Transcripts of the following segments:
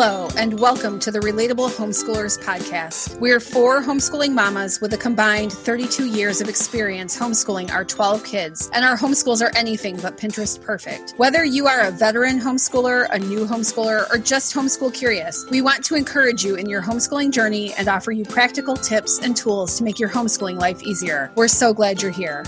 Hello, and welcome to the Relatable Homeschoolers Podcast. We're four homeschooling mamas with a combined 32 years of experience homeschooling our 12 kids, and our homeschools are anything but Pinterest perfect. Whether you are a veteran homeschooler, a new homeschooler, or just homeschool curious, we want to encourage you in your homeschooling journey and offer you practical tips and tools to make your homeschooling life easier. We're so glad you're here.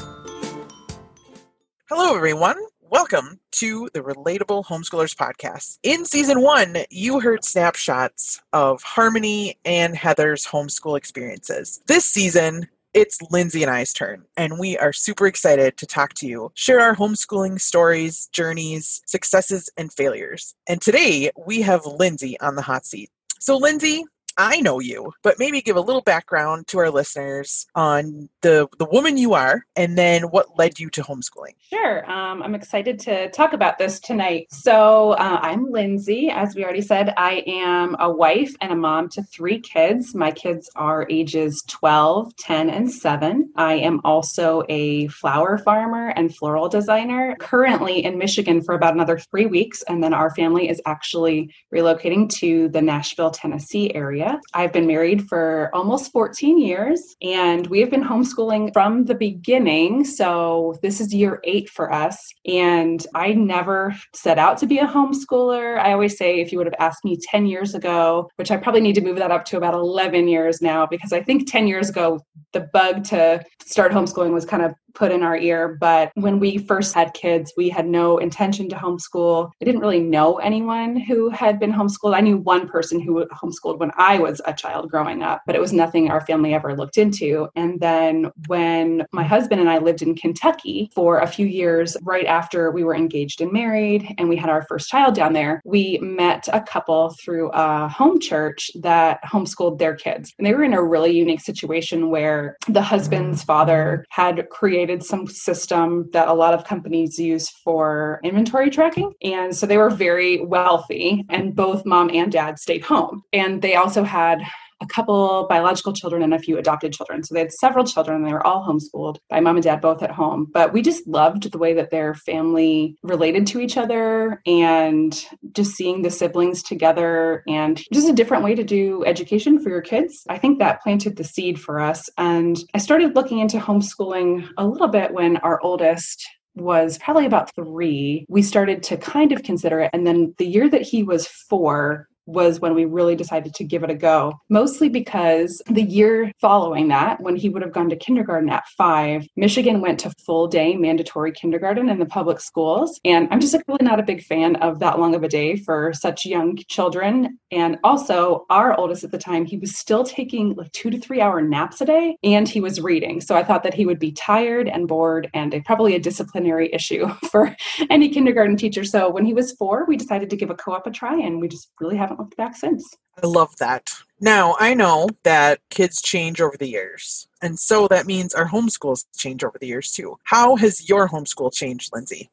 Hello, everyone. Welcome to the Relatable Homeschoolers Podcast. In season one, you heard snapshots of Harmony and Heather's homeschool experiences. This season, it's Lindsay and I's turn, and we are super excited to talk to you, share our homeschooling stories, journeys, successes, and failures. And today, we have Lindsay on the hot seat. So, Lindsay, I know you, but maybe give a little background to our listeners on the the woman you are, and then what led you to homeschooling. Sure, um, I'm excited to talk about this tonight. So uh, I'm Lindsay. As we already said, I am a wife and a mom to three kids. My kids are ages 12, 10, and 7. I am also a flower farmer and floral designer. Currently in Michigan for about another three weeks, and then our family is actually relocating to the Nashville, Tennessee area I've been married for almost 14 years and we have been homeschooling from the beginning. So this is year eight for us. And I never set out to be a homeschooler. I always say if you would have asked me 10 years ago, which I probably need to move that up to about 11 years now, because I think 10 years ago, the bug to start homeschooling was kind of put in our ear. But when we first had kids, we had no intention to homeschool. I didn't really know anyone who had been homeschooled. I knew one person who homeschooled when I was a child growing up, but it was nothing our family ever looked into. And then when my husband and I lived in Kentucky for a few years, right after we were engaged and married, and we had our first child down there, we met a couple through a home church that homeschooled their kids. And they were in a really unique situation where the husband's father had created some system that a lot of companies use for inventory tracking. And so they were very wealthy, and both mom and dad stayed home. And they also had a couple biological children and a few adopted children. So they had several children and they were all homeschooled by mom and dad both at home. But we just loved the way that their family related to each other and just seeing the siblings together and just a different way to do education for your kids. I think that planted the seed for us. And I started looking into homeschooling a little bit when our oldest was probably about three, we started to kind of consider it. And then the year that he was four, was when we really decided to give it a go. Mostly because the year following that, when he would have gone to kindergarten at five, Michigan went to full day mandatory kindergarten in the public schools. And I'm just really not a big fan of that long of a day for such young children. And also, our oldest at the time, he was still taking like two to three hour naps a day and he was reading. So I thought that he would be tired and bored and a, probably a disciplinary issue for any kindergarten teacher. So when he was four, we decided to give a co op a try and we just really haven't looked back since. I love that. Now, I know that kids change over the years, and so that means our homeschools change over the years too. How has your homeschool changed, Lindsay?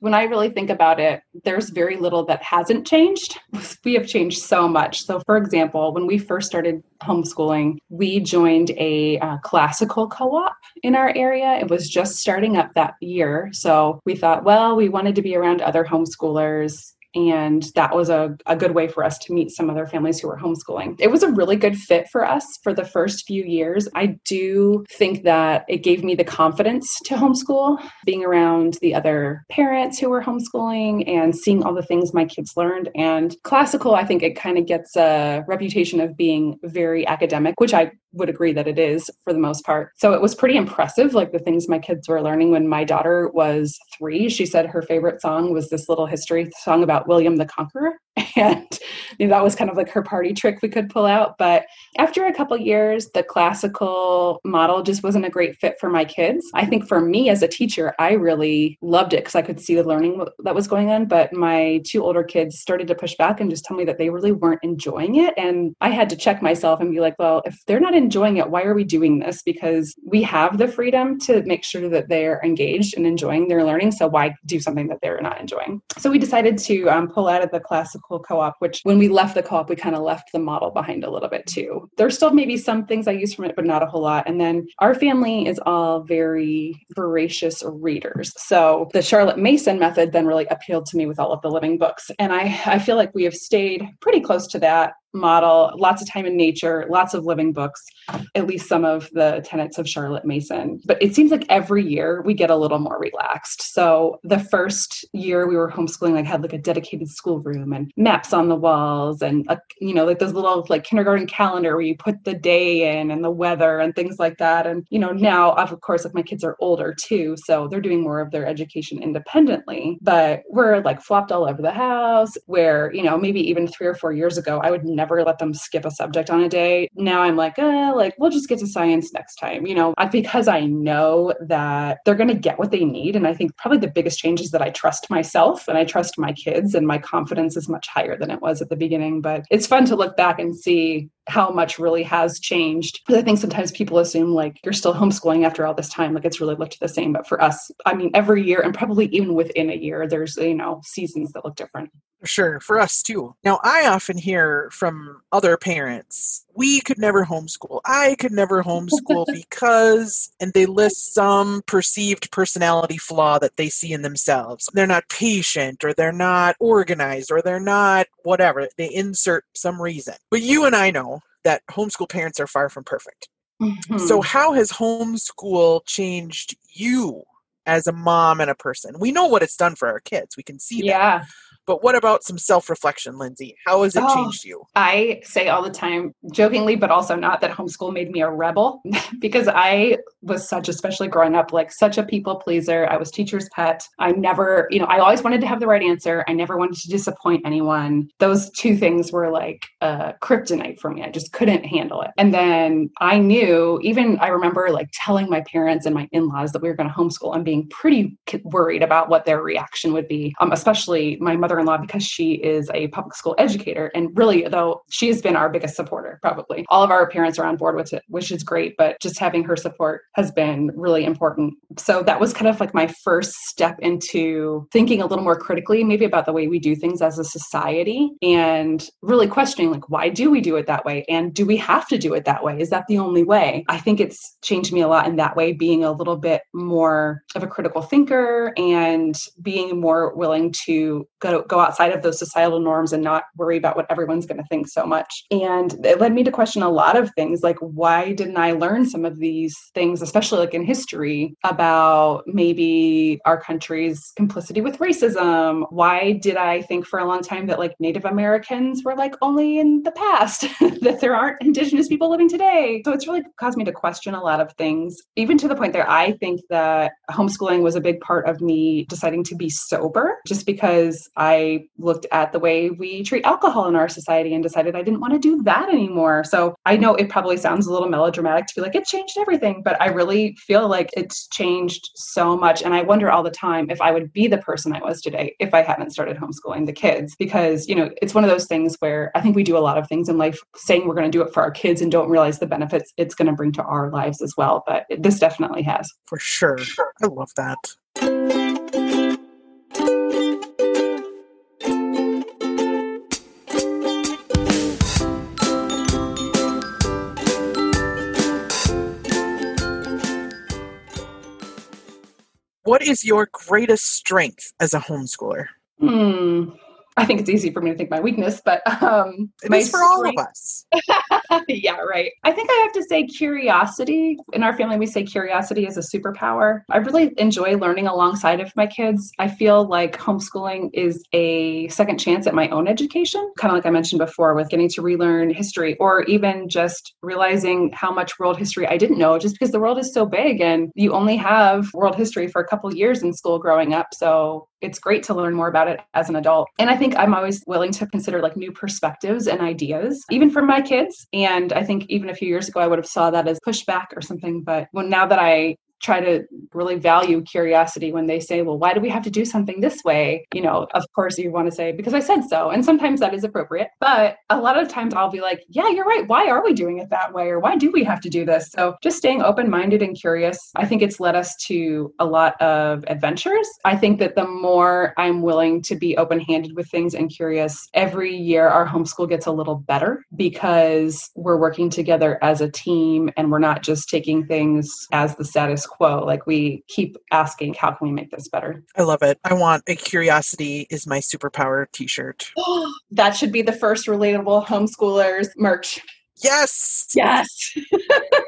when I really think about it, there's very little that hasn't changed. We have changed so much. So, for example, when we first started homeschooling, we joined a uh, classical co op in our area. It was just starting up that year. So, we thought, well, we wanted to be around other homeschoolers and that was a, a good way for us to meet some other families who were homeschooling. It was a really good fit for us for the first few years. I do think that it gave me the confidence to homeschool, being around the other parents who were homeschooling and seeing all the things my kids learned. And classical, I think it kind of gets a reputation of being very academic, which I would agree that it is for the most part. So it was pretty impressive, like the things my kids were learning when my daughter was three. She said her favorite song was this little history song about William the Conqueror. And you know, that was kind of like her party trick we could pull out. But after a couple years, the classical model just wasn't a great fit for my kids. I think for me as a teacher, I really loved it because I could see the learning that was going on. But my two older kids started to push back and just tell me that they really weren't enjoying it. And I had to check myself and be like, well, if they're not enjoying it, why are we doing this? Because we have the freedom to make sure that they're engaged and enjoying their learning. So why do something that they're not enjoying? So we decided to um, pull out of the classical co-op, which when we left the co-op, we kind of left the model behind a little bit too. There's still maybe some things I use from it, but not a whole lot. And then our family is all very voracious readers. So the Charlotte Mason method then really appealed to me with all of the living books. And I, I feel like we have stayed pretty close to that model, lots of time in nature, lots of living books, at least some of the tenets of Charlotte Mason. But it seems like every year we get a little more relaxed. So the first year we were homeschooling, like had like a dedicated schoolroom and maps on the walls and a, you know like those little like kindergarten calendar where you put the day in and the weather and things like that. And you know now of course like my kids are older too, so they're doing more of their education independently. But we're like flopped all over the house. Where you know maybe even three or four years ago I would never let them skip a subject on a day. Now I'm like, uh, like we'll just get to science next time, you know, because I know that they're going to get what they need. And I think probably the biggest change is that I trust myself and I trust my kids, and my confidence is much higher than it was at the beginning. But it's fun to look back and see how much really has changed. Because I think sometimes people assume like you're still homeschooling after all this time, like it's really looked the same. But for us, I mean, every year and probably even within a year, there's, you know, seasons that look different. Sure, for us too. Now, I often hear from other parents, we could never homeschool. I could never homeschool because, and they list some perceived personality flaw that they see in themselves. They're not patient, or they're not organized, or they're not whatever. They insert some reason. But you and I know that homeschool parents are far from perfect. Mm-hmm. So, how has homeschool changed you as a mom and a person? We know what it's done for our kids. We can see yeah. that. But what about some self reflection, Lindsay? How has it oh, changed you? I say all the time, jokingly, but also not, that homeschool made me a rebel because I was such, especially growing up, like such a people pleaser. I was teacher's pet. I never, you know, I always wanted to have the right answer. I never wanted to disappoint anyone. Those two things were like a kryptonite for me. I just couldn't handle it. And then I knew, even I remember like telling my parents and my in laws that we were going to homeschool and being pretty worried about what their reaction would be, um, especially my mother in law because she is a public school educator. And really, though, she has been our biggest supporter, probably. All of our parents are on board with it, which is great, but just having her support has been really important. So that was kind of like my first step into thinking a little more critically, maybe about the way we do things as a society and really questioning, like, why do we do it that way? And do we have to do it that way? Is that the only way? I think it's changed me a lot in that way, being a little bit more of a critical thinker and being more willing to go, go outside of those societal norms and not worry about what everyone's going to think so much. And it led me to question a lot of things like, why didn't I learn some of these things, especially like in history, about maybe our country's complicity with racism? Why did I think for a long time that like Native Americans were like only in the past, that there aren't Indigenous people living today? So it's really caused me to question a lot of things, even to the point that I think that homeschooling was a big part of me deciding to be sober, just because I looked at the way we treat alcohol in our society and decided I didn't want to do that anymore. So I know it probably sounds a little melodramatic to be like, it changed everything, but I really feel like it's changed so much. And I wonder all the time if I would be the person I was today if I hadn't started homeschooling the kids. Because, you know, it's one of those things where I think we do a lot of things in life saying we're going to do it for our kids and don't realize the benefits it's going to bring to our lives as well. But this definitely has. For sure. I love that. What is your greatest strength as a homeschooler? Hmm. I think it's easy for me to think my weakness, but um, it is for all of us. yeah, right. I think I have to say curiosity. In our family, we say curiosity is a superpower. I really enjoy learning alongside of my kids. I feel like homeschooling is a second chance at my own education, kind of like I mentioned before, with getting to relearn history or even just realizing how much world history I didn't know just because the world is so big and you only have world history for a couple years in school growing up. So it's great to learn more about it as an adult. And I think I'm always willing to consider like new perspectives and ideas, even for my kids. And I think even a few years ago, I would have saw that as pushback or something. But when now that I try to really value curiosity when they say, well, why do we have to do something this way? You know, of course you want to say, because I said so. And sometimes that is appropriate. But a lot of times I'll be like, yeah, you're right. Why are we doing it that way? Or why do we have to do this? So just staying open minded and curious, I think it's led us to a lot of adventures. I think that the more I'm willing to be open handed with things and curious, every year our homeschool gets a little better because we're working together as a team and we're not just taking things as the status quo. Like we keep asking, how can we make this better? I love it. I want a curiosity is my superpower t shirt. that should be the first relatable homeschoolers merch. Yes. Yes.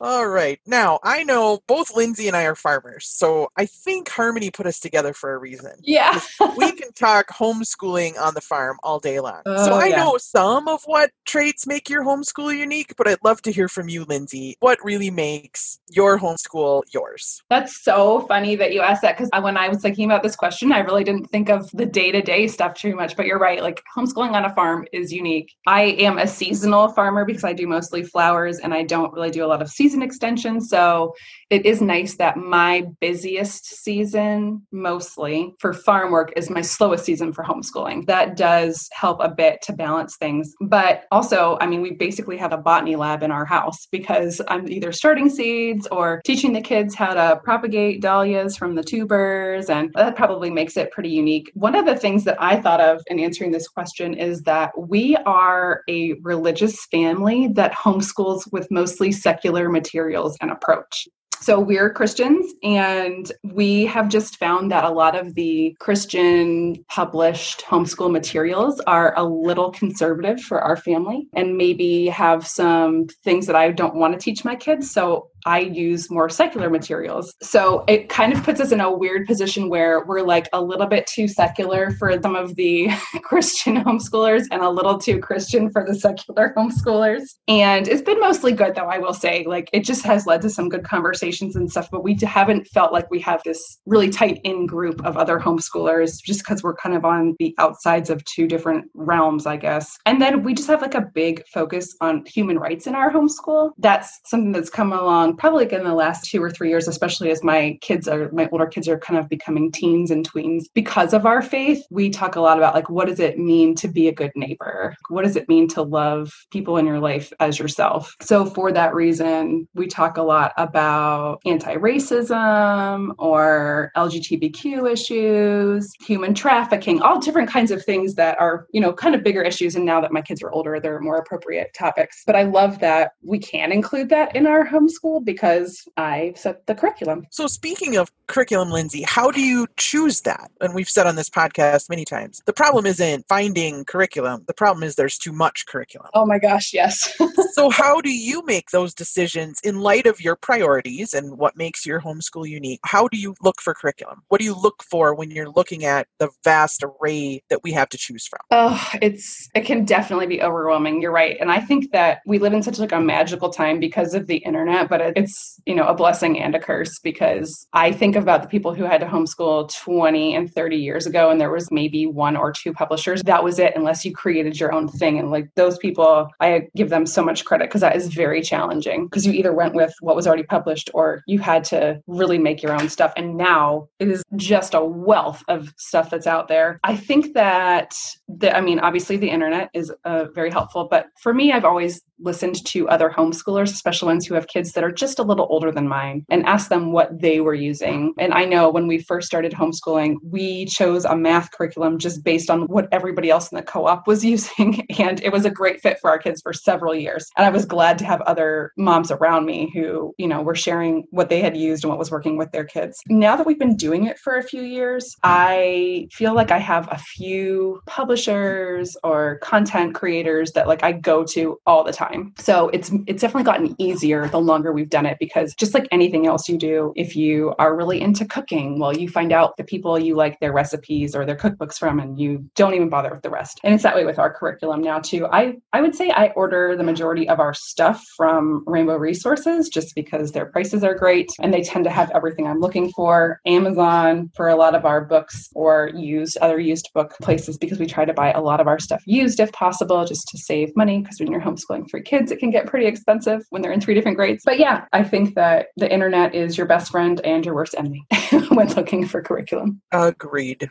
All right. Now, I know both Lindsay and I are farmers, so I think Harmony put us together for a reason. Yeah. we can talk homeschooling on the farm all day long. Oh, so I yeah. know some of what traits make your homeschool unique, but I'd love to hear from you, Lindsay. What really makes your homeschool yours? That's so funny that you asked that because when I was thinking about this question, I really didn't think of the day to day stuff too much, but you're right. Like homeschooling on a farm is unique. I am a seasonal farmer because I do mostly flowers and I don't really do a lot of seasonal season extension. So it is nice that my busiest season, mostly for farm work, is my slowest season for homeschooling. That does help a bit to balance things. But also, I mean, we basically have a botany lab in our house because I'm either starting seeds or teaching the kids how to propagate dahlias from the tubers. And that probably makes it pretty unique. One of the things that I thought of in answering this question is that we are a religious family that homeschools with mostly secular materials and approach. So we're Christians, and we have just found that a lot of the Christian published homeschool materials are a little conservative for our family and maybe have some things that I don't want to teach my kids. So I use more secular materials. So it kind of puts us in a weird position where we're like a little bit too secular for some of the Christian homeschoolers and a little too Christian for the secular homeschoolers. And it's been mostly good, though, I will say. Like it just has led to some good conversations and stuff, but we haven't felt like we have this really tight in group of other homeschoolers just because we're kind of on the outsides of two different realms, I guess. And then we just have like a big focus on human rights in our homeschool. That's something that's come along um, probably in the last two or three years, especially as my kids are, my older kids are kind of becoming teens and tweens. Because of our faith, we talk a lot about like, what does it mean to be a good neighbor? What does it mean to love people in your life as yourself? So, for that reason, we talk a lot about anti racism or LGBTQ issues, human trafficking, all different kinds of things that are, you know, kind of bigger issues. And now that my kids are older, they're more appropriate topics. But I love that we can include that in our homeschool because I set the curriculum. So, speaking of curriculum, Lindsay, how do you choose that? And we've said on this podcast many times the problem isn't finding curriculum, the problem is there's too much curriculum. Oh my gosh, yes. so, how do you make those decisions in light of your priorities and what makes your homeschool unique? How do you look for curriculum? What do you look for when you're looking at the vast array that we have to choose from? Oh, it's it can definitely be overwhelming. You're right. And I think that we live in such like a magical time because of the internet, but it's you know a blessing and a curse because i think about the people who had to homeschool 20 and 30 years ago and there was maybe one or two publishers. That was it unless you created your own thing. And like those people i give them so much credit because that is very challenging because you either went with what was already published or you had to really make your own stuff. And now it is just a wealth of stuff that's out there. I think that the, i mean obviously the internet is uh, very helpful but for me i've always listened to other homeschoolers especially ones who have kids that are just a little older than mine and asked them what they were using. And I know when we first started homeschooling, we chose a math curriculum just based on what everybody else in the co op was using. And it was a great fit for our kids for several years. And I was glad to have other moms around me who, you know, were sharing what they had used and what was working with their kids. Now that we've been doing it for a few years, I feel like I have a few publishers or content creators that like I go to all the time. So it's it's definitely gotten easier the longer we've done it because just like anything else you do, if you are really into cooking, well, you find out the people you like their recipes or their cookbooks from and you don't even bother with the rest. And it's that way with our curriculum now too. I I would say I order the majority of our stuff from Rainbow Resources just because their prices are great and they tend to have everything I'm looking for. Amazon for a lot of our books or used other used book places because we try to buy a lot of our stuff used if possible just to save money because when you're homeschooling for kids, it can get pretty expensive when they're in three different grades. But yeah, I think that the internet is your best friend and your worst enemy when looking for curriculum. Agreed.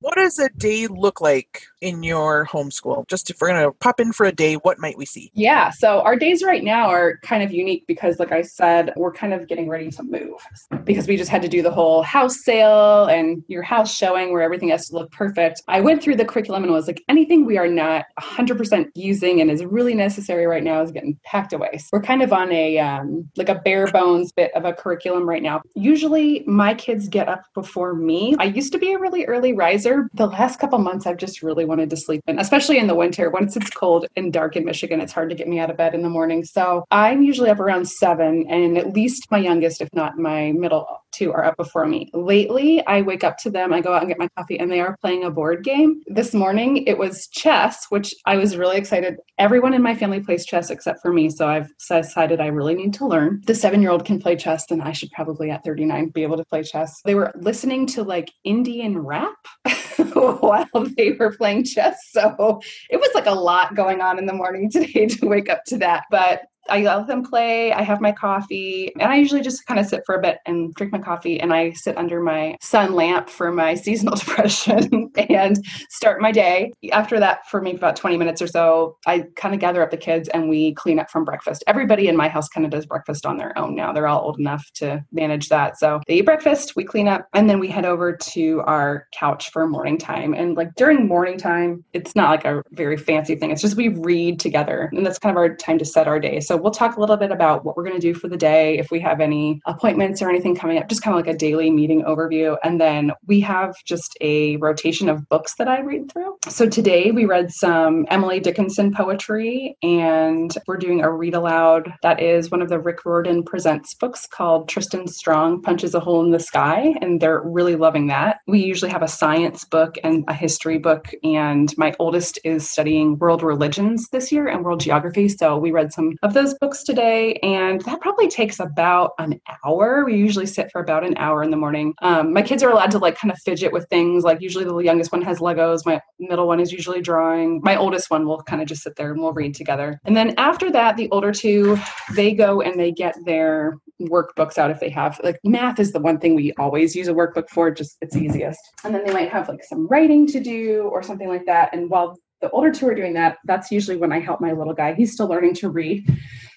What does a day look like in your homeschool? Just if we're going to pop in for a day, what might we see? Yeah, so our days right now are kind of unique because, like I said, we're kind of getting ready to move because we just had to do the whole house sale and your house showing where everything has to look perfect. I went through the curriculum and was like, anything we are not 100% using and is really necessary right now is getting packed away. So we're kind of on a um, like a bare bones bit of a curriculum right now. Usually, my kids get up before me. I used to be a really early riser the last couple months I've just really wanted to sleep in, especially in the winter. Once it's cold and dark in Michigan, it's hard to get me out of bed in the morning. So I'm usually up around seven, and at least my youngest, if not my middle two, are up before me. Lately, I wake up to them, I go out and get my coffee, and they are playing a board game. This morning, it was chess, which I was really excited. Everyone in my family plays chess except for me, so I've decided I really need to learn. The seven year old can play chess, and I should probably at 39 be able to play chess. They were listening to like Indian rap. while they were playing chess. So it was like a lot going on in the morning today to wake up to that. But I let them play. I have my coffee, and I usually just kind of sit for a bit and drink my coffee. And I sit under my sun lamp for my seasonal depression and start my day. After that, for maybe about 20 minutes or so, I kind of gather up the kids and we clean up from breakfast. Everybody in my house kind of does breakfast on their own now. They're all old enough to manage that. So they eat breakfast, we clean up, and then we head over to our couch for morning time. And like during morning time, it's not like a very fancy thing. It's just we read together, and that's kind of our time to set our day. So so we'll talk a little bit about what we're going to do for the day, if we have any appointments or anything coming up, just kind of like a daily meeting overview. And then we have just a rotation of books that I read through. So today we read some Emily Dickinson poetry and we're doing a read aloud. That is one of the Rick Riordan Presents books called Tristan Strong Punches a Hole in the Sky. And they're really loving that. We usually have a science book and a history book. And my oldest is studying world religions this year and world geography. So we read some of those those books today, and that probably takes about an hour. We usually sit for about an hour in the morning. Um, my kids are allowed to like kind of fidget with things. Like usually the youngest one has Legos. My middle one is usually drawing. My oldest one will kind of just sit there and we'll read together. And then after that, the older two, they go and they get their workbooks out if they have like math is the one thing we always use a workbook for just it's easiest and then they might have like some writing to do or something like that and while the older two are doing that, that's usually when I help my little guy. He's still learning to read.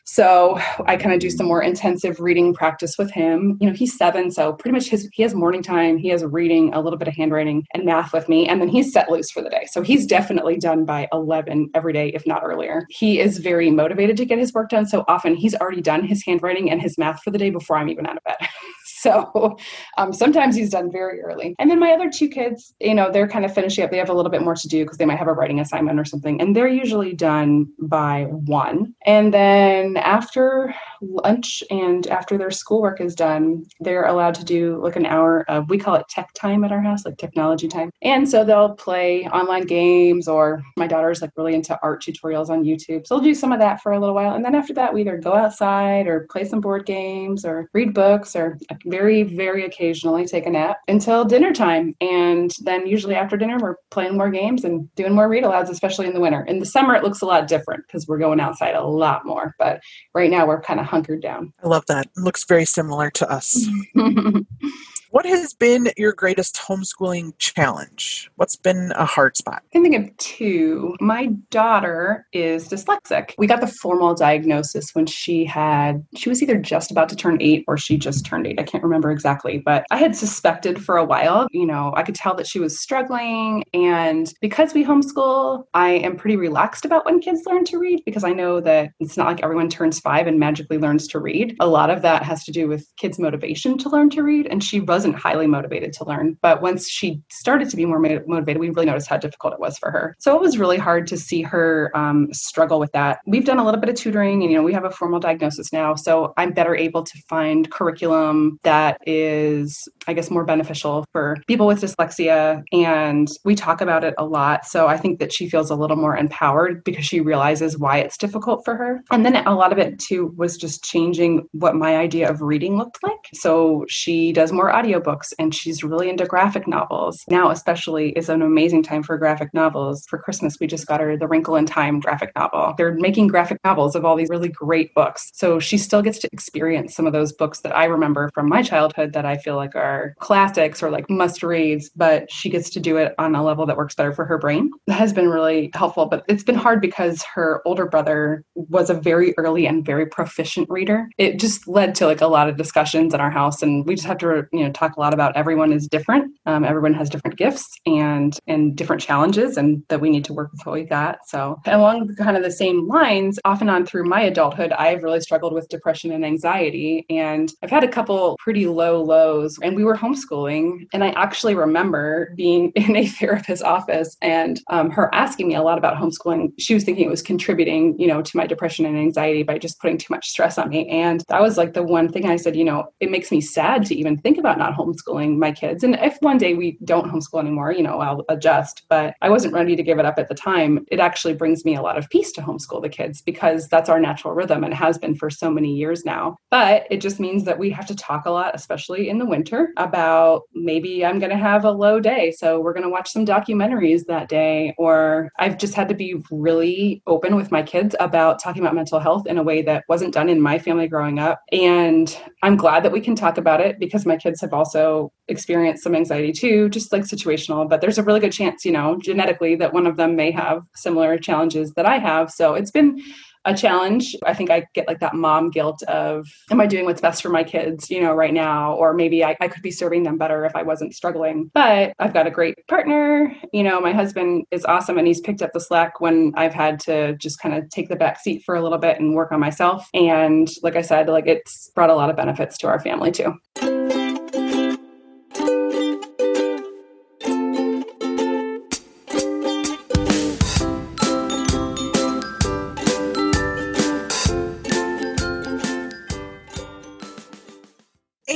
So I kind of do some more intensive reading practice with him. You know, he's seven, so pretty much his he has morning time, he has reading, a little bit of handwriting and math with me, and then he's set loose for the day. So he's definitely done by 11 every day, if not earlier. He is very motivated to get his work done. So often he's already done his handwriting and his math for the day before I'm even out of bed. So um, sometimes he's done very early. And then my other two kids, you know, they're kind of finishing up. They have a little bit more to do because they might have a writing assignment or something. And they're usually done by one. And then after lunch and after their schoolwork is done, they're allowed to do like an hour of, we call it tech time at our house, like technology time. And so they'll play online games, or my daughter's like really into art tutorials on YouTube. So they'll do some of that for a little while. And then after that, we either go outside or play some board games or read books or very, very occasionally take a nap until dinner time. And then usually after dinner, we're playing more games and doing more read alouds, especially in the winter. In the summer, it looks a lot different because we're going outside a lot more. But right now, we're kind of hunkered down. I love that. It looks very similar to us. What has been your greatest homeschooling challenge? What's been a hard spot? I can think of two. My daughter is dyslexic. We got the formal diagnosis when she had, she was either just about to turn eight or she just turned eight. I can't remember exactly, but I had suspected for a while. You know, I could tell that she was struggling. And because we homeschool, I am pretty relaxed about when kids learn to read because I know that it's not like everyone turns five and magically learns to read. A lot of that has to do with kids' motivation to learn to read. And she wasn't wasn't highly motivated to learn. But once she started to be more motivated, we really noticed how difficult it was for her. So it was really hard to see her um, struggle with that. We've done a little bit of tutoring, and you know, we have a formal diagnosis now, so I'm better able to find curriculum that is, I guess, more beneficial for people with dyslexia. And we talk about it a lot. So I think that she feels a little more empowered because she realizes why it's difficult for her. And then a lot of it too was just changing what my idea of reading looked like. So she does more audiobooks and she's really into graphic novels. Now, especially, is an amazing time for graphic novels. For Christmas, we just got her the Wrinkle in Time graphic novel. They're making graphic novels of all these really great books. So she still gets to experience some of those books that I remember from my childhood that I feel like are classics or like must reads, but she gets to do it on a level that works better for her brain. That has been really helpful, but it's been hard because her older brother was a very early and very proficient reader. It just led to like a lot of discussions in our house, and we just have to you know talk a lot about everyone is different. Um, everyone has different gifts and and different challenges, and that we need to work with what we got. So along kind of the same lines, off and on through my adulthood, I've really struggled with depression and anxiety, and I've had a couple pretty low lows. And we were homeschooling, and I actually remember being in a therapist's office and um, her asking me a lot about homeschooling. She was thinking it was contributing, you know, to my depression and anxiety by just putting too much stress on me. And that was like the one thing I said, you know, it makes me sad to even think about not homeschooling my kids. And if one day we don't homeschool anymore, you know, I'll adjust. But I wasn't ready to give it up at the time. It actually brings me a lot of peace to homeschool the kids because that's our natural rhythm and has been for so many years now. But it just means that we have to talk a lot, especially in the winter, about maybe I'm going to have a low day. So we're going to watch some documentaries that day. Or I've just had to be really open with my kids about talking about mental health in a way that wasn't done in my family growing up. And I'm glad that we can talk about it because my kids have also experienced some anxiety too, just like situational. But there's a really good chance, you know, genetically that one of them may have similar challenges that I have. So it's been a challenge. I think I get like that mom guilt of, am I doing what's best for my kids, you know, right now? Or maybe I, I could be serving them better if I wasn't struggling. But I've got a great partner. You know, my husband is awesome and he's picked up the slack when I've had to just kind of take the back seat for a little bit and work on myself. And like I said, like it's brought a lot of benefits to our family too.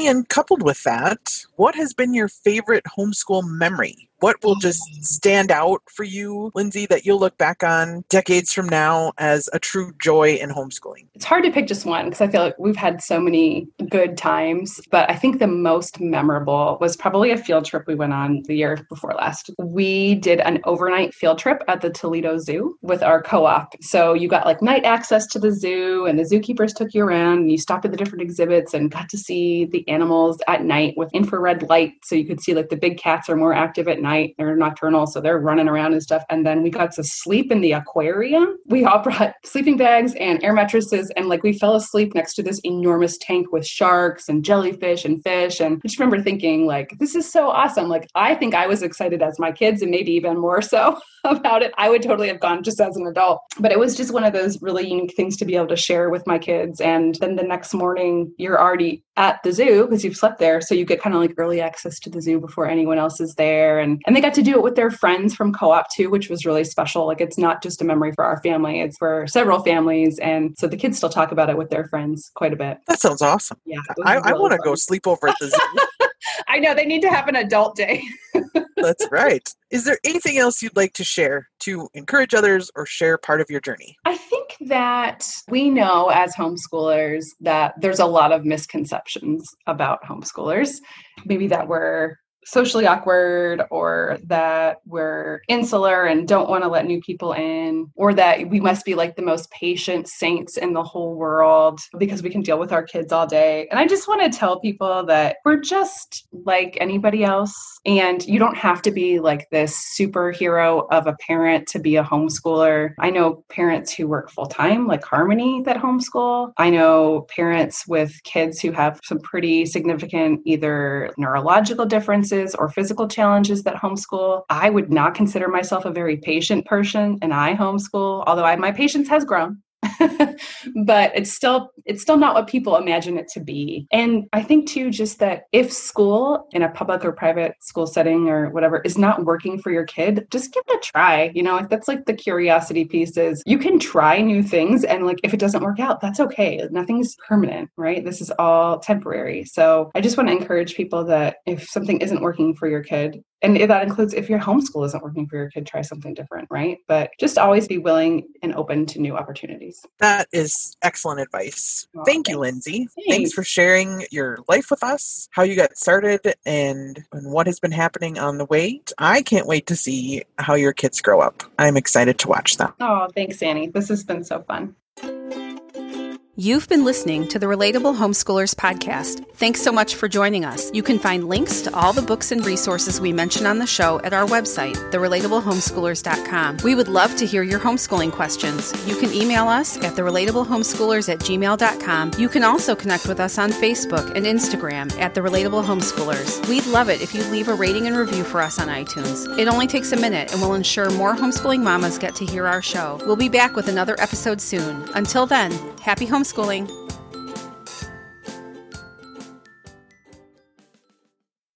And coupled with that, what has been your favorite homeschool memory? What will just stand out for you, Lindsay, that you'll look back on decades from now as a true joy in homeschooling? It's hard to pick just one because I feel like we've had so many good times, but I think the most memorable was probably a field trip we went on the year before last. We did an overnight field trip at the Toledo Zoo with our co op. So you got like night access to the zoo, and the zookeepers took you around, and you stopped at the different exhibits and got to see the animals at night with infrared light. So you could see like the big cats are more active at night night. They're nocturnal, so they're running around and stuff. And then we got to sleep in the aquarium. We all brought sleeping bags and air mattresses, and like we fell asleep next to this enormous tank with sharks and jellyfish and fish. And I just remember thinking, like, this is so awesome. Like, I think I was excited as my kids, and maybe even more so. about it. I would totally have gone just as an adult. But it was just one of those really unique things to be able to share with my kids. And then the next morning, you're already at the zoo because you've slept there. So you get kind of like early access to the zoo before anyone else is there. And, and they got to do it with their friends from co op too, which was really special. Like it's not just a memory for our family, it's for several families. And so the kids still talk about it with their friends quite a bit. That sounds awesome. Yeah. I, really I want to go sleep over at the zoo. I know they need to have an adult day. That's right. Is there anything else you'd like to share to encourage others or share part of your journey? I think that we know as homeschoolers that there's a lot of misconceptions about homeschoolers. Maybe that we're socially awkward or that we're insular and don't want to let new people in or that we must be like the most patient saints in the whole world because we can deal with our kids all day. And I just want to tell people that we're just like anybody else and you don't have to be like this superhero of a parent to be a homeschooler. I know parents who work full time like Harmony that homeschool. I know parents with kids who have some pretty significant either neurological differences challenges or physical challenges that homeschool. I would not consider myself a very patient person and I homeschool, although I, my patience has grown. but it's still it's still not what people imagine it to be. And I think too just that if school in a public or private school setting or whatever is not working for your kid, just give it a try. You know, that's like the curiosity piece is you can try new things and like if it doesn't work out, that's okay. Nothing's permanent, right? This is all temporary. So I just want to encourage people that if something isn't working for your kid, and that includes if your homeschool isn't working for your kid, try something different, right? But just always be willing and open to new opportunities. That is excellent advice. Oh, Thank thanks. you, Lindsay. Thanks. thanks. for sharing your life with us, how you got started, and, and what has been happening on the way. I can't wait to see how your kids grow up. I'm excited to watch them. Oh, thanks, Annie. This has been so fun. You've been listening to the Relatable Homeschoolers podcast. Thanks so much for joining us. You can find links to all the books and resources we mention on the show at our website, therelatableHomeschoolers.com. We would love to hear your homeschooling questions. You can email us at therelatablehomeschoolers at gmail.com. You can also connect with us on Facebook and Instagram at The Relatable Homeschoolers. We'd love it if you leave a rating and review for us on iTunes. It only takes a minute and will ensure more homeschooling mamas get to hear our show. We'll be back with another episode soon. Until then, happy homeschooling homeschooling.